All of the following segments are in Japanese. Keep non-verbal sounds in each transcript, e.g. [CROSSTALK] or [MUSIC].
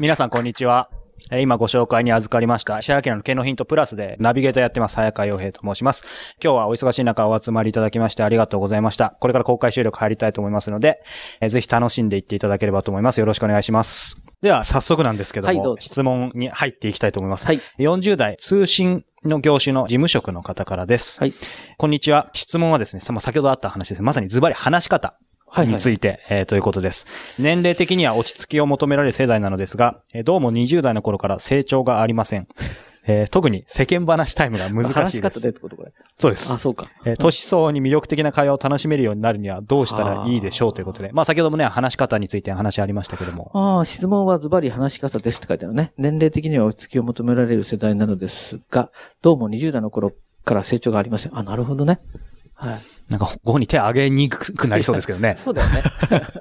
皆さんこんにちは。えー今ご紹介に預かりました、石原家の経のヒントプラスでナビゲーターやってます、早川洋平と申します。今日はお忙しい中お集まりいただきましてありがとうございました。これから公開収録入りたいと思いますので、えーぜひ楽しんでいっていただければと思います。よろしくお願いします。では、早速なんですけども、はい質問に入っていきたいと思います。はい。40代通信の業種の事務職の方からです。はい。こんにちは。質問はですね、先ほどあった話ですね。まさにズバリ話し方。はい。について、えーということです。年齢的には落ち着きを求められる世代なのですが、えーどうも20代の頃から成長がありません。えー特に世間話タイムが難しい話しです。方でってことこれ。そうですあ、。そうか。えー年相応に魅力的な会話を楽しめるようになるにはどうしたらいいでしょうということで。まあ先ほどもね、話し方について話ありましたけども。ああ、質問はズバリ話し方ですって書いてあるね。年齢的には落ち着きを求められる世代なのですが、どうも20代の頃から成長がありません。あ、なるほどね。はい。なんか、ご本に手上げにくくなりそうですけどね。[LAUGHS] そうだよね。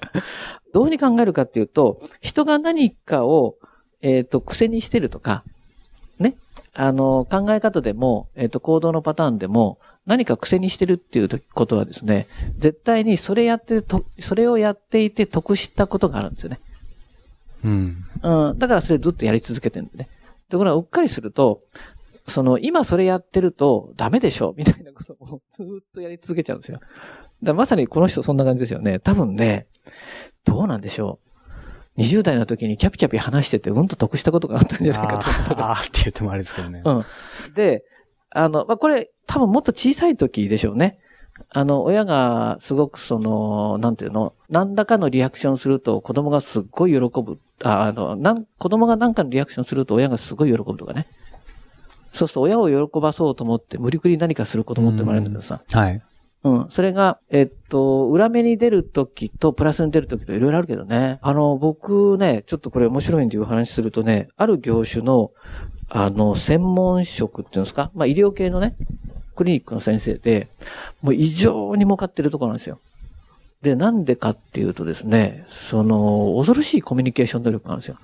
[LAUGHS] どうに考えるかっていうと、人が何かを、えっ、と、癖にしてるとか、ね。あの、考え方でも、えっ、と、行動のパターンでも、何か癖にしてるっていうことはですね、絶対にそれやってと、それをやっていて得したことがあるんですよね。うん。うん。だからそれずっとやり続けてるんでね。ところが、うっかりすると、その、今それやってるとダメでしょみたいなことをずっとやり続けちゃうんですよ。だまさにこの人そんな感じですよね。多分ね、どうなんでしょう。20代の時にキャピキャピ話しててうんと得したことがあったんじゃないかとあーって言ってもあれですけどね。うん。で、あの、まあ、これ、多分もっと小さい時でしょうね。あの、親がすごくその、なんていうの、何らかのリアクションすると子供がすっごい喜ぶ。ああの、なん、子供が何かのリアクションすると親がすごい喜ぶとかね。そうすると親を喜ばそうと思って無理くり何かする子供って生まれるんだけどさ。はい。うん。それが、えっと、裏目に出るときとプラスに出るときといろいろあるけどね。あの、僕ね、ちょっとこれ面白いんでいう話するとね、ある業種の、あの、専門職っていうんですか？まあ、医療系のね、クリニックの先生で、もう異常に儲かってるところなんですよ。で、なんでかっていうとですね、その、恐ろしいコミュニケーション能力があるんですよ。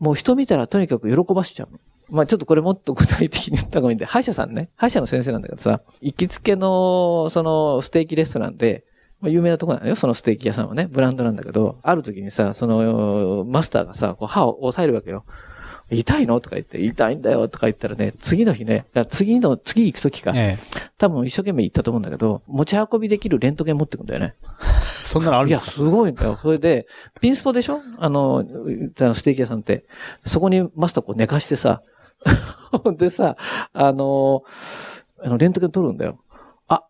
もう人見たらとにかく喜ばしちゃうの。まあちょっとこれもっと具体的に言った方がいいんで、歯医者さんね、歯医者の先生なんだけどさ、行きつけの、その、ステーキレストランで、まあ有名なとこなのよ、そのステーキ屋さんはね、ブランドなんだけど、ある時にさ、その、マスターがさ、こう歯を押さえるわけよ。痛いの？とか言って、痛いんだよとか言ったらね、次の日ね、いや次の、次行く時か、ええ。多分一生懸命行ったと思うんだけど、持ち運びできるレントゲン持ってくんだよね。[LAUGHS] そんなのあるんいや、ですか？すごいんだよ。それで、ピンスポでしょ？あの、ステーキ屋さんって。そこにマスターこう寝かしてさ、[LAUGHS] でさ、あの、あの、レントゲン取るんだよ。あ、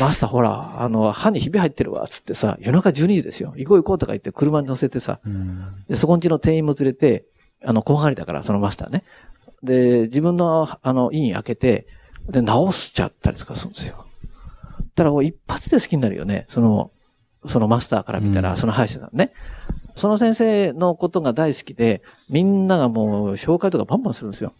マスターほら、あの、歯にひび入ってるわ、つってさ、夜中12時ですよ。行こう行こうとか言って車に乗せてさ、うん。で、そこんちの店員も連れて、あの、怖がりだから、そのマスターね。で、自分の、あの、院開けて、で、直しちゃったりとかするんですよ。だから、一発で好きになるよね。その、そのマスターから見たら、うんその歯医者さんね。その先生のことが大好きで、みんながもう、紹介とかバンバンするんですよ。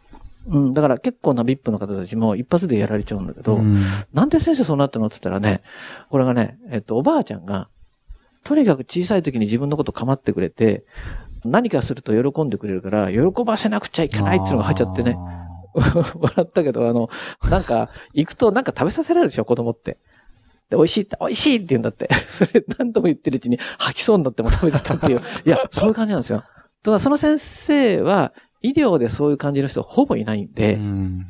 うん、だから結構な VIP の方たちも一発でやられちゃうんだけど、うんなんで先生そうなったのって言ったらね、これがね、えっと、おばあちゃんが、とにかく小さい時に自分のこと構ってくれて、何かすると喜んでくれるから、喜ばせなくちゃいけないっていうのが入っちゃってね。[LAUGHS] 笑ったけど、あの、なんか、行くとなんか食べさせられるでしょ、子供って。で、美味しいって、美味しいって言うんだって。[LAUGHS] それ何度も言ってるうちに吐きそうになっても食べてたっていう。いや、そういう感じなんですよ。だからその先生は、医療でそういう感じの人ほぼいないんで、うん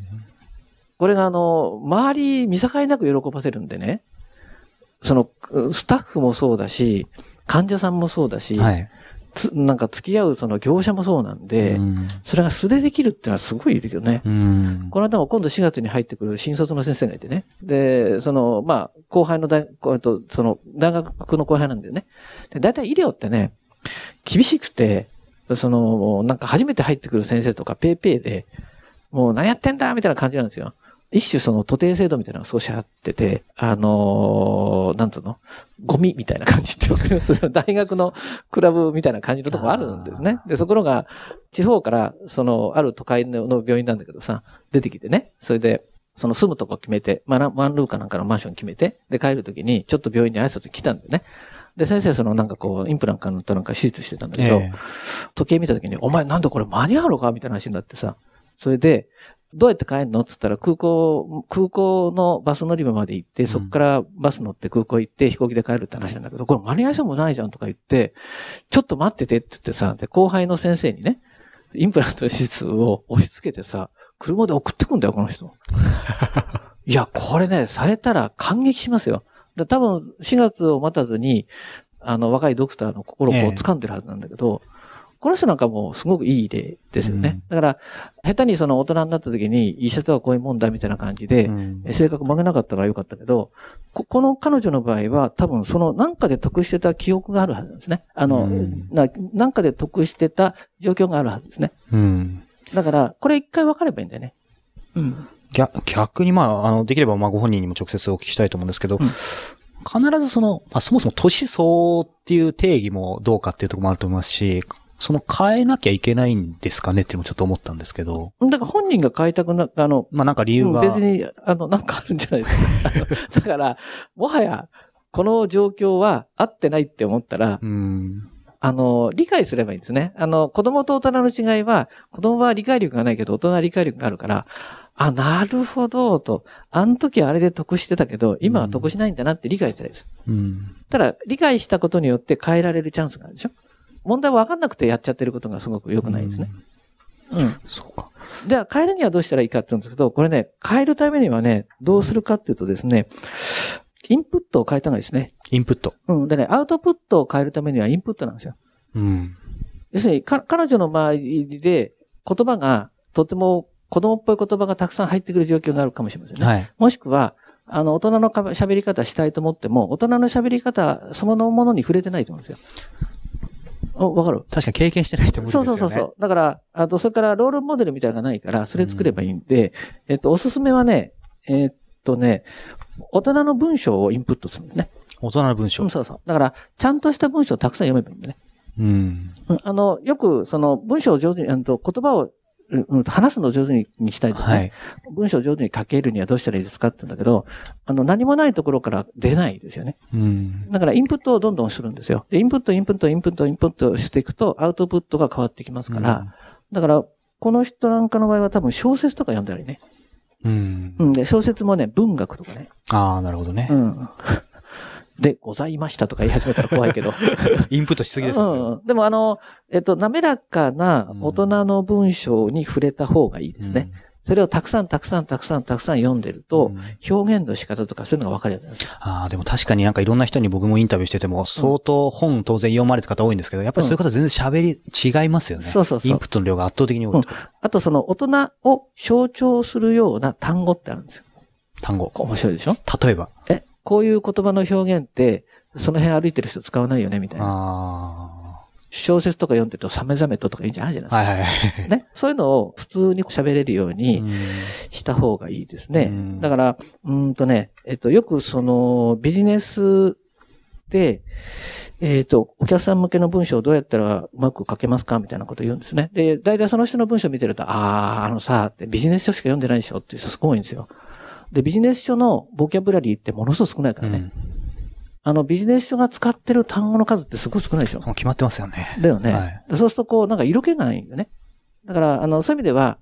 これがあの、周り見境なく喜ばせるんでね、その、スタッフもそうだし、患者さんもそうだし、はい。つ、なんか付き合うその業者もそうなんで、うんそれが素でできるっていうのはすごいいいですよね。うん。この間も今度4月に入ってくる新卒の先生がいてね。で、その、まあ、後輩の大、こうえっとその、大学の後輩なんだよね。で、大体医療ってね、厳しくて、その、なんか初めて入ってくる先生とかペーペーで、もう何やってんだみたいな感じなんですよ。一種その徒弟制度みたいなのが少しあってて、あのーなんつうの？ゴミみたいな感じってわかります？[LAUGHS] 大学のクラブみたいな感じのとこあるんですね。で、そこのが、地方から、その、ある都会の病院なんだけどさ、出てきてね、それで、その住むとこ決めて、まあ、ワンルーかなんかのマンション決めて、で、帰るときに、ちょっと病院に挨拶来たんでね。で、先生、その、なんかこう、インプラントかなんか手術してたんだけど、ええ時計見たときに、お前なんでこれ間に合うのかみたいな話になってさ。それで、どうやって帰るのって言ったら、空港、空港のバス乗り場まで行って、そこからバス乗って空港行って飛行機で帰るって話なんだけど、これ間に合いそうもないじゃんとか言って、ちょっと待っててって言ってさ、で、後輩の先生にね、インプラントの手術を押し付けてさ、車で送ってくんだよ、この人。[LAUGHS] いや、これね、されたら感激しますよ。だ多分、4月を待たずに、あの、若いドクターの心をこうええ掴んでるはずなんだけど、この人なんかもうすごくいい例ですよね。だから、下手にその大人になった時に、医者とはこういうもんだみたいな感じで、うんえ性格曲げなかったらよかったけど、ここの彼女の場合は多分そのなんかで得してた記憶があるはずなんですね。あの、うんななんかで得してた状況があるはずですね。うん。だから、これ一回分かればいいんだよね。うん。逆逆にまあ、あの、できればまあご本人にも直接お聞きしたいと思うんですけど、うん必ずその、まあそもそも年相応っていう定義もどうかっていうところもあると思いますし、その変えなきゃいけないんですかねっていうのもちょっと思ったんですけど、だから本人が変えたくな、あの、まあなんか理由が。うん別に、あの、なんかあるんじゃないですか。[LAUGHS] だから、もはや、この状況は合ってないって思ったら、うん。あの、理解すればいいんですね。あの、子供と大人の違いは、子供は理解力がないけど、大人は理解力があるから、あ、なるほど、と。あの時はあれで得してたけど、今は得しないんだなって理解したらいいです。うん。ただ、理解したことによって変えられるチャンスがあるでしょ問題は分かんなくてやっちゃってることがすごく良くないですね。うん。そうか。じゃあ、変えるにはどうしたらいいかって言うんですけど、これね、変えるためにはね、どうするかっていうとですね、インプットを変えた方がいいですね。インプット。うん。でね、アウトプットを変えるためにはインプットなんですよ。うん。要するに、か、彼女の周りで言葉が、とても子供っぽい言葉がたくさん入ってくる状況があるかもしれませんね。はい。もしくは、あの、大人のか喋り方したいと思っても、大人の喋り方そのものに触れてないと思うんですよ。おわかる？確かに経験してないと思うんですそよね。うそうそうそう。だから、あと、それからロールモデルみたいなのがないから、それ作ればいいんで、えっと、おすすめはね、えっとね、大人の文章をインプットするんですね。大人の文章うん、。そうそう。だから、ちゃんとした文章をたくさん読めばいいんだね。うん。うんあの、よく、その、文章を上手に、あの言葉を、うんうん話すのを上手ににしたいとかね、はい。文章を上手に書けるにはどうしたらいいですかって言うんだけど、あの、何もないところから出ないですよね。うん。だから、インプットをどんどんするんですよ。で、インプット、インプット、インプット、インプットしていくと、アウトプットが変わってきますから、だから、この人なんかの場合は多分小説とか読んだりね。うん。うん、で、小説もね、文学とかね。ああ、なるほどねう。ん。で、ございましたとか言い始めたら怖いけど。[LAUGHS] インプットしすぎですね。うん。でもあの、えっと、滑らかな大人の文章に触れた方がいいですね。。それをたくさんたくさんたくさんたくさん読んでると、うん表現の仕方とかそういうのが分かるようになるんですよ。ああ、でも確かになんかいろんな人に僕もインタビューしてても、相当本当然読まれてる方多いんですけど、やっぱりそういう方全然喋り違いますよね。そうそうそうインプットの量が圧倒的に多いと。あとその大人を象徴するような単語ってあるんですよ。単語。面白いでしょ？例えば。え、こういう言葉の表現って、その辺歩いてる人使わないよねみたいな。あ小説とか読んでるとサメザメととかいいんじゃないじゃないあ。ですか。はい。ね。そういうのを普通に喋れるようにした方がいいですね。うんだから、うーんとね、えっと、よくそのビジネスで、えっと、お客さん向けの文章をどうやったらうまく書けますかみたいなことを言うんですね。で、大体その人の文章を見てると、ああ、あのさ、ビジネス書しか読んでないでしょっていう人すごいんですよ。で、ビジネス書のボキャブラリーってものすごく少ないからね。あの、ビジネス書が使ってる単語の数ってすごい少ないでしょもう決まってますよね。だよね。はいそうするとこう、なんか色気がないんだよね。だから、あの、そういう意味では、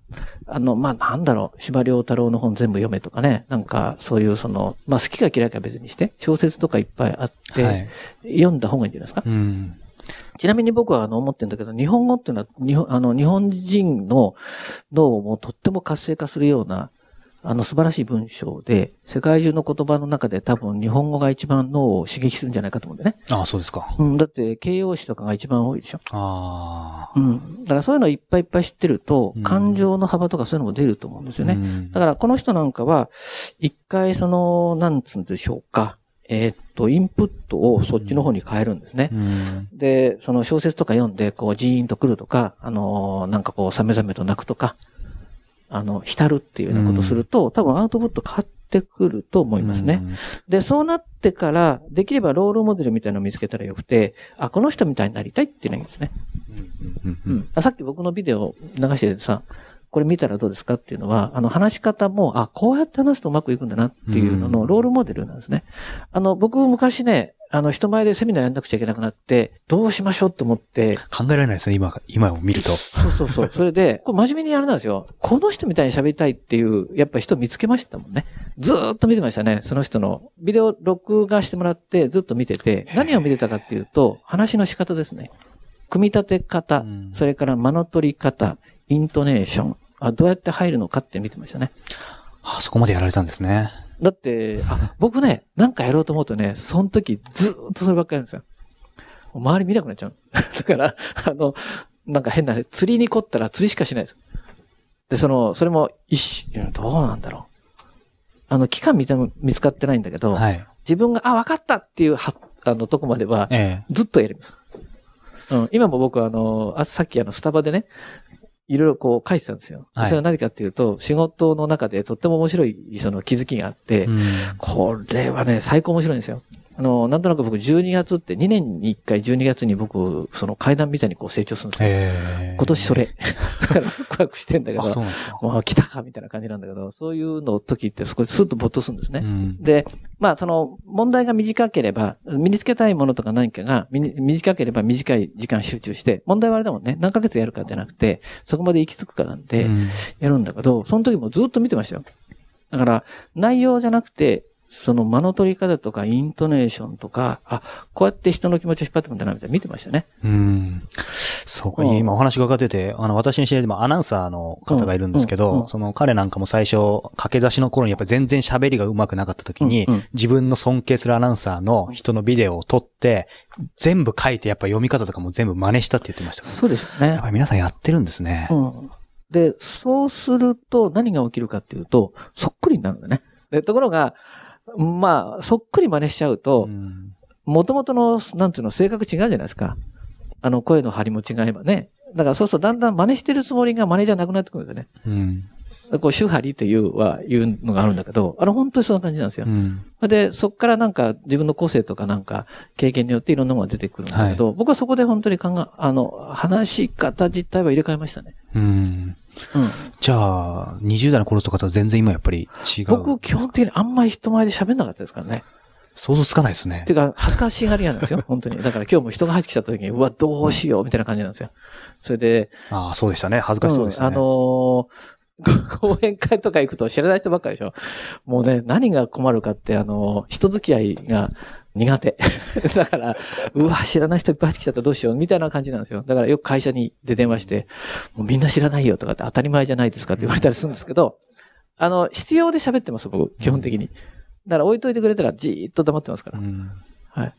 あの、まあ、なんだろう、司馬遼太郎の本全部読めとかね、なんか、そういうその、まあ、好きか嫌いか別にして、小説とかいっぱいあって、はい。読んだ方がいいんじゃないですか。うん。ちなみに僕はあの思ってるんだけど、日本語っていうのは、日本、あの、日本人の脳をもうとっても活性化するようなあの素晴らしい文章で、世界中の言葉の中で多分日本語が一番脳を刺激するんじゃないかと思うんでね。ああ、そうですか。うん、だって形容詞とかが一番多いでしょ。ああ。うん。だからそういうのをいっぱいいっぱい知ってるとうん、感情の幅とかそういうのも出ると思うんですよね。ねだからこの人なんかは、一回その、なんつうんでしょうか。えーっと、インプットをそっちの方に変えるんですね。うん。で、その小説とか読んで、こう、ジーンと来るとか、あのーなんかこう、さめざめと泣くとか、あの、浸るっていうようなことをすると、多分アウトプット変わってくると思いますね。で、そうなってから、できればロールモデルみたいなのを見つけたらよくて、あ、この人みたいになりたいっていうのがいいですね。うん。う。うんん。あさっき僕のビデオ流しててさ、これ見たらどうですかっていうのは、あの、話し方も、あ、こうやって話すとうまくいくんだなっていうののロールモデルなんですね。あの、僕昔ね、あの、人前でセミナーやんなくちゃいけなくなって、どうしましょうと思って、考えられないですね、今、今を見ると。そうそうそう。[LAUGHS] それで、これ真面目にやるなんですよ。この人みたいに喋りたいっていう、やっぱ人見つけましたもんね。ずーっと見てましたね。その人の。ビデオ録画してもらってずっと見てて、何を見てたかっていうと、話の仕方ですね。組み立て方、うんそれから間の取り方、イントネーション、あどうやって入るのかって見てましたね。あそこまでやられたんですね。だって、あ、僕ね、なんかやろうと思うとね、その時ずーっとそればっかりやるんですよ。周り見なくなっちゃう。[LAUGHS] だから、あの、なんか変な、釣りに凝ったら釣りしかしないです。で、その、それもどうなんだろう。あの、期間見ても見つかってないんだけど、はい。自分が、あ、分かったっていうは、あの、とこまでは、えずっとやります。うん、今も僕はあの、あさっきあの、スタバでね、いろいろこう書いてたんですよ。はいそれは何かっていうと、仕事の中でとっても面白い、その気づきがあって、え。うん。これはね、最高面白いんですよ。あの、なんとなく僕12月って2年に1回12月に僕、その階段みたいにこう成長するんですよ。ええ。今年それ。だからワクワクしてんだけあ、どそう、なんですか。もう来たかみたいな感じなんだけど、そういうの時ってそこでスッと没頭するんですね。うん。で、まあ、その、問題が短ければ、身につけたいものとか何かが短ければ短い時間集中して、問題はあれだもんね、何ヶ月やるかじゃなくて、そこまで行き着くかなんで、うんやるんだけど、その時もずっと見てましたよ。だから、内容じゃなくて、その間の取り方とか、イントネーションとか、あ、こうやって人の気持ちを引っ張ってくんだな、みたいな見てましたね。うん。そうか、うん今お話伺ってて、あの、私に知り合いでもアナウンサーの方がいるんですけど、うんうんうんその彼なんかも最初、駆け出しの頃にやっぱり全然喋りが上手くなかった時に、うんうん自分の尊敬するアナウンサーの人のビデオを撮って、全部書いてやっぱ読み方とかも全部真似したって言ってましたから。そうですよねやっぱ。り皆さんやってるんですね。うん。で、そうすると何が起きるかっていうと、そっくりになるんだね。で、ところが、まあ、そっくり真似しちゃうとう、ん元々の、なんていうの、性格違うじゃないですか。あの、声の張りも違えばね。だからそうそう、だんだん真似してるつもりが真似じゃなくなってくるんですよね。うん。こう、周波りというは、いうのがあるんだけど、あの、本当にそんな感じなんですよう。ん。で、そこからなんか自分の個性とかなんか経験によっていろんなものが出てくるんだけど、僕はそこで本当に考え、あの、話し方自体は入れ替えましたね。うん。うん。じゃあ、20代の頃とかとは全然今やっぱり違う。僕、基本的にあんまり人前で喋んなかったですからね。想像つかないですねて。いうか、恥ずかしがり屋なんですよ、[LAUGHS] 本当に。だから今日も人が入ってきた時に、うわ、どうしよう、みたいな感じなんですよ。それで、ああ、そうでしたね。恥ずかしそうでしたね。んあのー [LAUGHS] 講演会とか行くと知らない人ばっかりでしょ。もうね、何が困るかって、あのー人付き合いが苦手。[LAUGHS] だから、うわ、知らない人いっぱい入ってきちゃったらどうしよう、みたいな感じなんですよ。だからよく会社にで電話して、もうみんな知らないよとかって当たり前じゃないですかって言われたりするんですけど、あの、必要で喋ってます、僕、基本的に。だから置いといてくれたらじーっと黙ってますからう。ん。はい。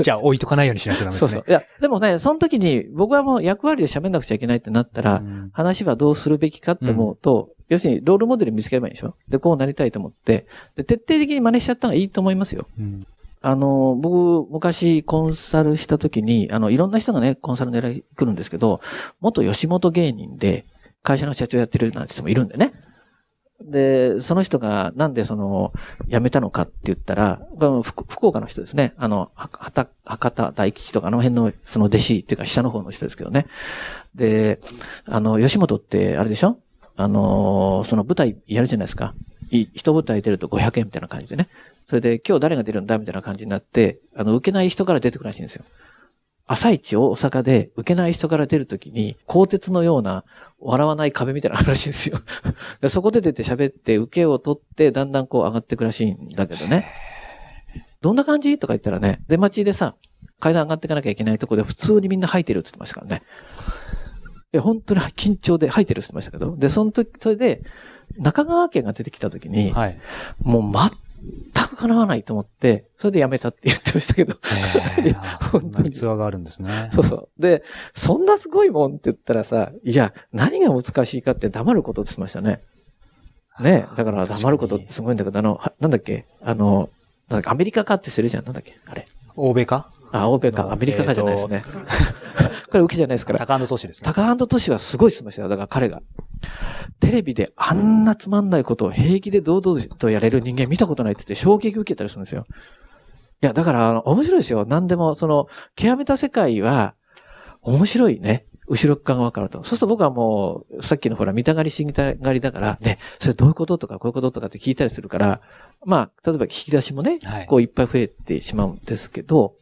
じゃあ置いとかないようにしないとダメですね。そうそう。いや、でもね、その時に僕はもう役割で喋んなくちゃいけないってなったら、うん話はどうするべきかって思うと、要するにロールモデル見つければいいでしょで、こうなりたいと思って、で、徹底的に真似しちゃった方がいいと思いますよ。うんあの、僕、昔コンサルした時に、あの、いろんな人がね、コンサル狙い来るんですけど、元吉本芸人で、会社の社長やってるなんて人もいるんでね。で、その人がなんでその、辞めたのかって言ったら、福岡の人ですね。あの、博多大吉とかあの辺のその弟子っていうか下の方の人ですけどね。で、あの、吉本ってあれでしょ？あの、その舞台やるじゃないですか。一舞台出ると500円みたいな感じでね。それで今日誰が出るんだみたいな感じになって、あの、受けない人から出てくるらしいんですよ。朝一大阪で受けない人から出るときに、鋼鉄のような笑わない壁みたいなのがあるらしいんですよ。[LAUGHS] でそこで出て喋って、受けを取って、だんだんこう上がっていくらしいんだけどね。どんな感じ？とか言ったらね、出待ちでさ、階段上がっていかなきゃいけないとこで普通にみんな吐いてるって言ってましたからね。え、本当に緊張で吐いてるって言ってましたけど。で、その時、それで、中川家が出てきた時に、はい。もう叶わないと思って、それでやめたって言ってましたけど。いやへー本当に逸話があるんですね。そうそう。で、そんなすごいもんって言ったらさ、いや、何が難しいかって黙ることって言ってましたね。ねだから黙ることってすごいんだけど、あの、はなんだっけ？あの、アメリカかってするじゃん。なんだっけ？あれ。欧米か？あ、欧米か。アメリカかじゃないですね。[LAUGHS] これ受けじゃないですから。高安都市ですね。タカアンドトシはすごい言ってましたよ。だから彼が。テレビであんなつまんないことを平気で堂々とやれる人間見たことないって言って衝撃受けたりするんですよ。いや、だから、あの、面白いですよ。何でも、その、極めた世界は、面白いね。後ろ側かると。そうすると僕はもう、さっきのほら、見たがりし見たがりだから、ね、それどういうこととか、こういうこととかって聞いたりするから、まあ、例えば聞き出しもね、はいこういっぱい増えてしまうんですけど、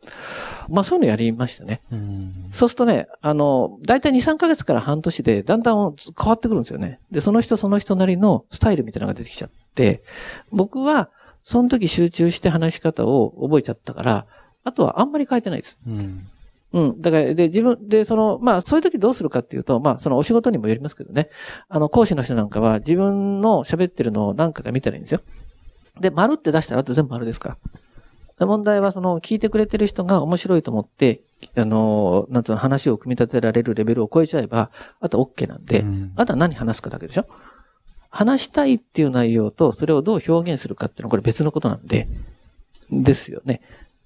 まあそういうのやりましたね。うんそうするとね、あの、だいたい2、3ヶ月から半年でだんだん変わってくるんですよね。で、その人その人なりのスタイルみたいなのが出てきちゃって、僕はその時集中して話し方を覚えちゃったから、あとはあんまり変えてないです。うんうん。だから、で、自分、で、その、まあ、そういう時どうするかっていうと、まあ、そのお仕事にもよりますけどね。あの、講師の人なんかは自分の喋ってるのを何回か見たらいいんですよ。で、丸って出したらあと全部丸ですから。で問題は、その、聞いてくれてる人が面白いと思って、あの、なんつうの、話を組み立てられるレベルを超えちゃえば、あと OK なんで、うんあとは何話すかだけでしょ話したいっていう内容と、それをどう表現するかっていうのはこれ別のことなんで、ですよね。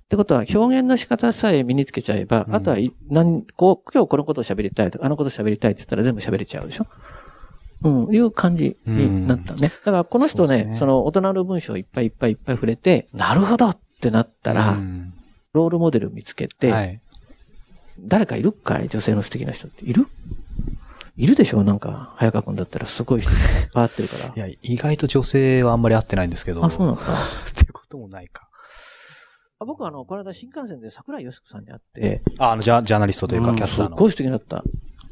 ってことは、表現の仕方さえ身につけちゃえば、うんあとはい、なん、こう、今日このことを喋りたいとか、あのことを喋りたいって言ったら全部喋れちゃうでしょ？うん、いう感じになったね。だから、この人ね、その大人の文章をいっぱいいっぱいいっぱい触れて、なるほどってなったら、うんロールモデル見つけて、はい。誰かいるかい？女性の素敵な人って。いる？いるでしょ？なんか、早川くんだったらすごい人がいってるから。いや、意外と女性はあんまり会ってないんですけど。あ、そうなのか。[LAUGHS] っていうこともないか。あ僕はあの、この間新幹線で桜井よしこさんに会って、あ、あの、ジャジャーナリストというか、んキャスターの。すっごい素敵だった。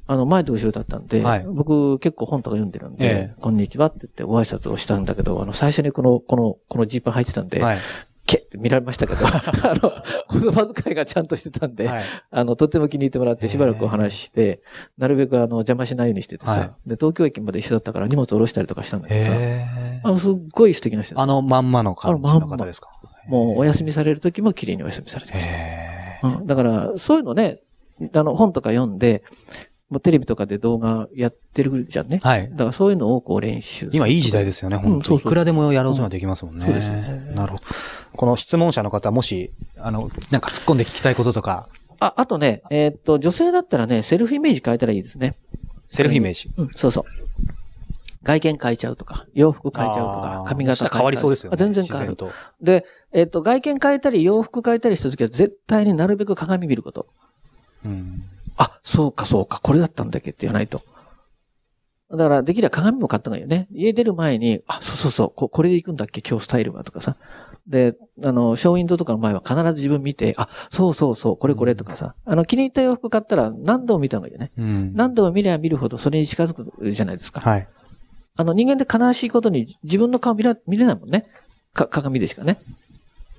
あの、前と後ろだったんで、はい。僕結構本とか読んでるんで、ええ。こんにちはって言ってご挨拶をしたんだけど、あの、最初にこの、この、このジーパン履いてたんで、はい。けって見られましたけど、[LAUGHS] あの、言葉遣いがちゃんとしてたんで、はい。あの、とっても気に入ってもらってしばらくお話しして、なるべくあの、邪魔しないようにしててさ、はい。で、東京駅まで一緒だったから荷物下ろしたりとかしたんだけどさ、へあの、すっごい素敵な人あのまんまの感じの方ですか？もうお休みされる時も綺麗にお休みされてました。へうん、だから、そういうのね、あの、本とか読んで、もうテレビとかで動画やってるじゃんね。ーはい。だからそういうのをこう練習今いい時代ですよね、本当に。うんいくらでもやろうとはできますもんね。うんそうですねなるほど。この質問者の方、もし、あの、なんか突っ込んで聞きたいこととか、あ、あとね、えーっと、女性だったらね、セルフイメージ変えたらいいですね。セルフイメージ？うん、そうそう。外見変えちゃうとか、洋服変えちゃうとあかー、髪型そしたら変わりそうですよね。あ全然変わる。と。で、えーっと、外見変えたり、洋服変えたりした時は絶対になるべく鏡見ること。うん。あ、そうかそうか、これだったんだっけって言わないと。だから、できれば鏡も買った方がいいよね。家出る前に、あ、そうそうそう、ここれで行くんだっけ？今日スタイルはとかさ。で、あの、ショーウィンドウとかの前は必ず自分見て、あ、そうそうそう、これこれとかさ。あの、気に入った洋服買ったら何度も見た方がいいよね。うん。何度も見れば見るほどそれに近づくじゃないですか。はい。あの、人間で悲しいことに自分の顔見ら見れないもんね。か、鏡でしかね。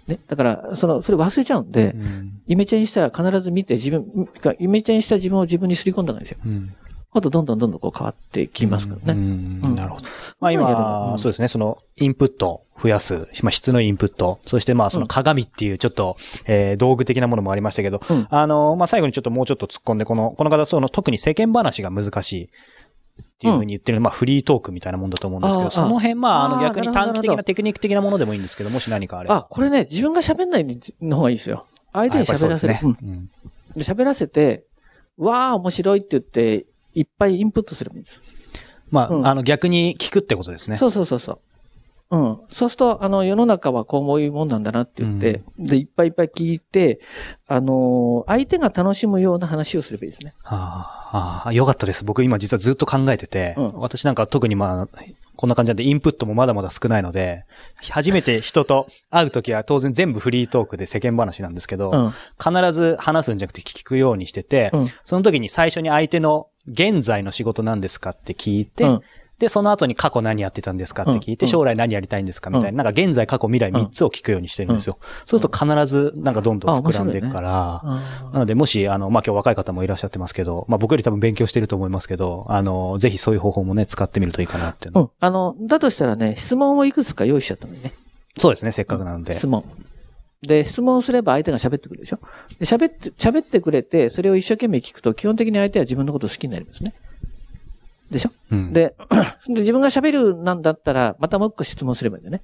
ね。だから、その、それ忘れちゃうんで、うん。イメチェンしたら必ず見て自分、かイメチェンした自分を自分にすり込んだんですよ。うん。あとどんどんどんどんこう変わってきますからうね。うんんなるほど。まあ今、うんそうですね、その、インプットを増やす、まあ質のインプット、そしてまあその鏡っていうちょっと、えー道具的なものもありましたけど、うんあの、まあ最後にちょっともうちょっと突っ込んで、この、この方、その特に世間話が難しい。っていうふうに言ってる、まあフリートークみたいなもんだと思うんですけど、その辺、まああの逆に短期的なテクニック的なものでもいいんですけど、もし何かあれば。あ、これね、自分が喋んないの方がいいですよ。相手に喋らせる。あやっぱりそうですね。うんらせて、わあ、面白いって言って、いっぱいインプットすればいいんです。まあ、うんあの逆に聞くってことですね。そうそうそうそう。うん。そうすると、あの、世の中はこういうもんなんだなって言って、で、いっぱいいっぱい聞いて、あのー相手が楽しむような話をすればいいですね。ああ、よかったです。僕今実はずっと考えてて、うん私なんか特にまあ、こんな感じなんでインプットもまだまだ少ないので、初めて人と会うときは当然全部フリートークで世間話なんですけど、うん。必ず話すんじゃなくて聞くようにしてて、うんその時に最初に相手の現在の仕事なんですかって聞いて、うんで、その後に過去何やってたんですかって聞いて、うん将来何やりたいんですかみたいな、なんか現在、過去、未来3つを聞くようにしてるんですよ。そうすると必ず、なんかどんどん膨らんでいくから、なので、もし、あの、まあ、今日若い方もいらっしゃってますけど、まあ、僕より多分勉強してると思いますけど、あの、ぜひそういう方法もね、使ってみるといいかなっていうの。うん。あの、だとしたらね、質問をいくつか用意しちゃったのにね。そうですね、せっかくなので。質問。で、質問すれば相手が喋ってくるでしょで、喋って、喋ってくれて、それを一生懸命聞くと、基本的に相手は自分のことを好きになりますね。でしょ？うん、で、[CLEARS THROAT] で自分が喋るなんだったら、またもう一個質問すればいいんだよね。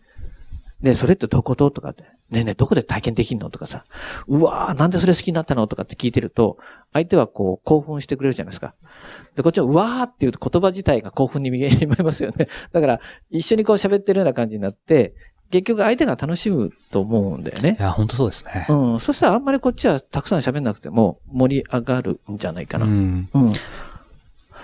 で、それってどこととかって。ねえねえ、どこで体験できんのとかさ。うわー、なんでそれ好きになったのとかって聞いてると、相手はこう、興奮してくれるじゃないですか。で、こっちは、うわーっていう言葉自体が興奮に見えますよね。[LAUGHS] だから、一緒にこう喋ってるような感じになって、結局相手が楽しむと思うんだよねい。や、本当そうですね。うん。そしたらあんまりこっちはたくさん喋んなくても盛り上がるんじゃないかな。うん。うん。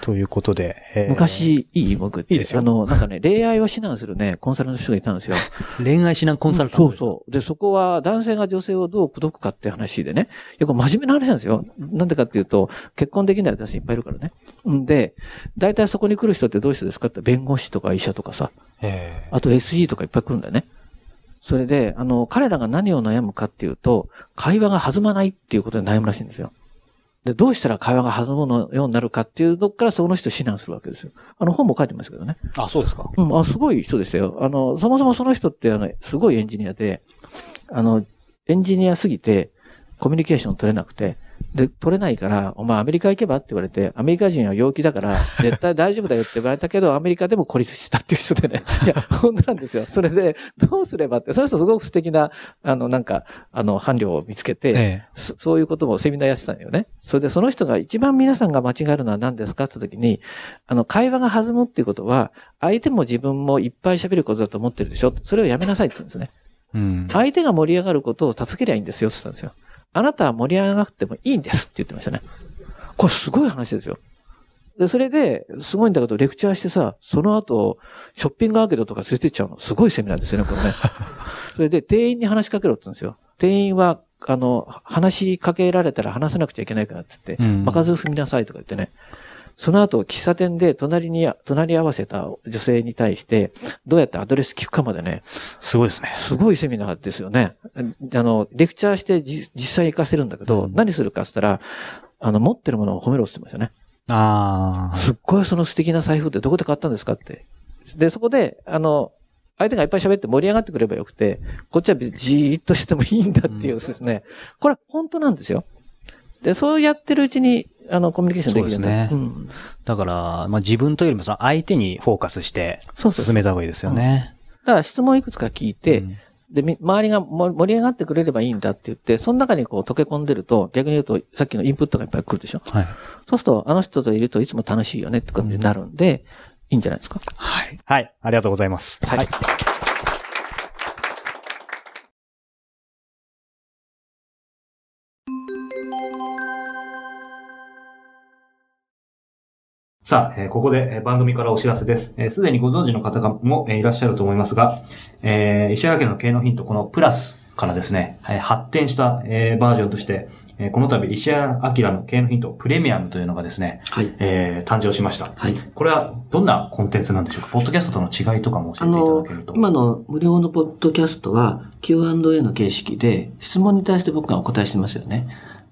ということで、えー、昔、いい？僕って。いいですよあの、なんかね、恋愛を指南するね、コンサルの人がいたんですよ。恋愛指南コンサルタントですか、そうそう。で、そこは男性が女性をどう口説くかって話でね。いや、これ真面目な話なんですよ。なんでかっていうと、結婚できない私いっぱいいるからね。んで、大体そこに来る人ってどういう人ですかって弁護士とか医者とかさ、えあと SE とかいっぱい来るんだよね。それで、あの、彼らが何を悩むかっていうと、会話が弾まないっていうことで悩むらしいんですよ。で、どうしたら会話が弾むのようになるかっていうのからその人を指南するわけですよ。あの、本も書いてますけどね。ー、あ、そうですか。うん、あ、すごい人でしたよ。あの、そもそもその人って、あの、すごいエンジニアで、あの、エンジニアすぎて、コミュニケーション取れなくて、で、取れないから、お前アメリカ行けばって言われて、アメリカ人は陽気だから、[LAUGHS] 絶対大丈夫だよって言われたけど、アメリカでも孤立してたっていう人でね。[LAUGHS] いや、本当なんですよ。それで、どうすればって、その人すごく素敵な、あの、なんか、あの、伴侶を見つけて、えそそういうこともセミナーやってたんよね。それでその人が一番皆さんが間違えるのは何ですかって時に、あの、会話が弾むっていうことは、相手も自分もいっぱい喋ることだと思ってるでしょそれをやめなさいって言うんですね。えうん。相手が盛り上がることを助けりゃいいんですよって言ったんですよ。あなたは盛り上がなくてもいいんですって言ってましたね。これすごい話ですよ。で、それで、すごいんだけど、レクチャーしてさ、その後、ショッピングアーケードとか連れてっちゃうの。すごいセミナーですよね、これね。[LAUGHS] それで、店員に話しかけろって言うんですよ。店員は、あの、話しかけられたら話さなくちゃいけないからって言って、うん場数踏みなさいとか言ってね。その後、喫茶店で隣に、隣り合わせた女性に対して、どうやってアドレス聞くかまでね、すごいですね。すごいセミナーですよね。あの、レクチャーしてじ実際活かせるんだけど、うん何するかって言ったら、あの、持ってるものを褒めろって言ってましたね。ああ。すっごいその素敵な財布ってどこで買ったんですかって。で、そこで、あの、相手がいっぱい喋って盛り上がってくればよくて、こっちはじーっとしててもいいんだっていうですね。これは本当なんですよ。で、そうやってるうちに、あの、コミュニケーションできるそうですねだから、まあ、自分というよりもその相手にフォーカスして進めた方がいいですよね。だから質問いくつか聞いて、うんで、み周りがも盛り上がってくれればいいんだって言って、その中にこう溶け込んでると、逆に言うと、さっきのインプットがいっぱい来るでしょはい。そうすると、あの人といるといつも楽しいよねって感じになるんで、いいんじゃないですか。はい。はい。ありがとうございます。はいさあ、えーここで、えー番組からお知らせです。えーすでにご存知の方がも、えーいらっしゃると思いますが、えー石原家の経営のヒント、このプラスからですね、えー発展した、えーバージョンとして、えーこの度、石原明の経営のヒント、プレミアムというのがですね、はい。えー誕生しました。はい。これはどんなコンテンツなんでしょうか？ポッドキャストとの違いとかも教あえていただのけると。、今の無料のポッドキャストは Q&A の形式で質問に対して僕がお答えしてますよね。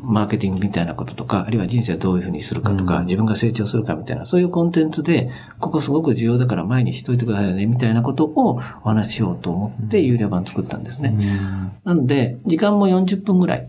マーケティングみたいなこととか、あるいは人生をどういうふうにするかとか、うん。自分が成長するかみたいな、そういうコンテンツで、ここすごく重要だから前にしといてくださいね、みたいなことをお話ししようと思って、有料版作ったんですね。うん。なので、時間も40分ぐらい、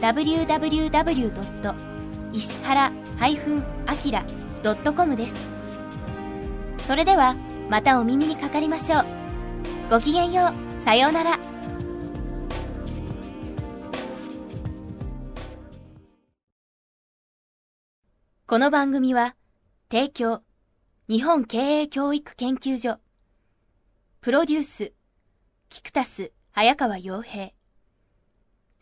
www. 石原 -akira.com です。それでは、またお耳にかかりましょう。ごきげんよう。さようなら。この番組は、提供、日本経営教育研究所、プロデュース、キクタス、早川洋平、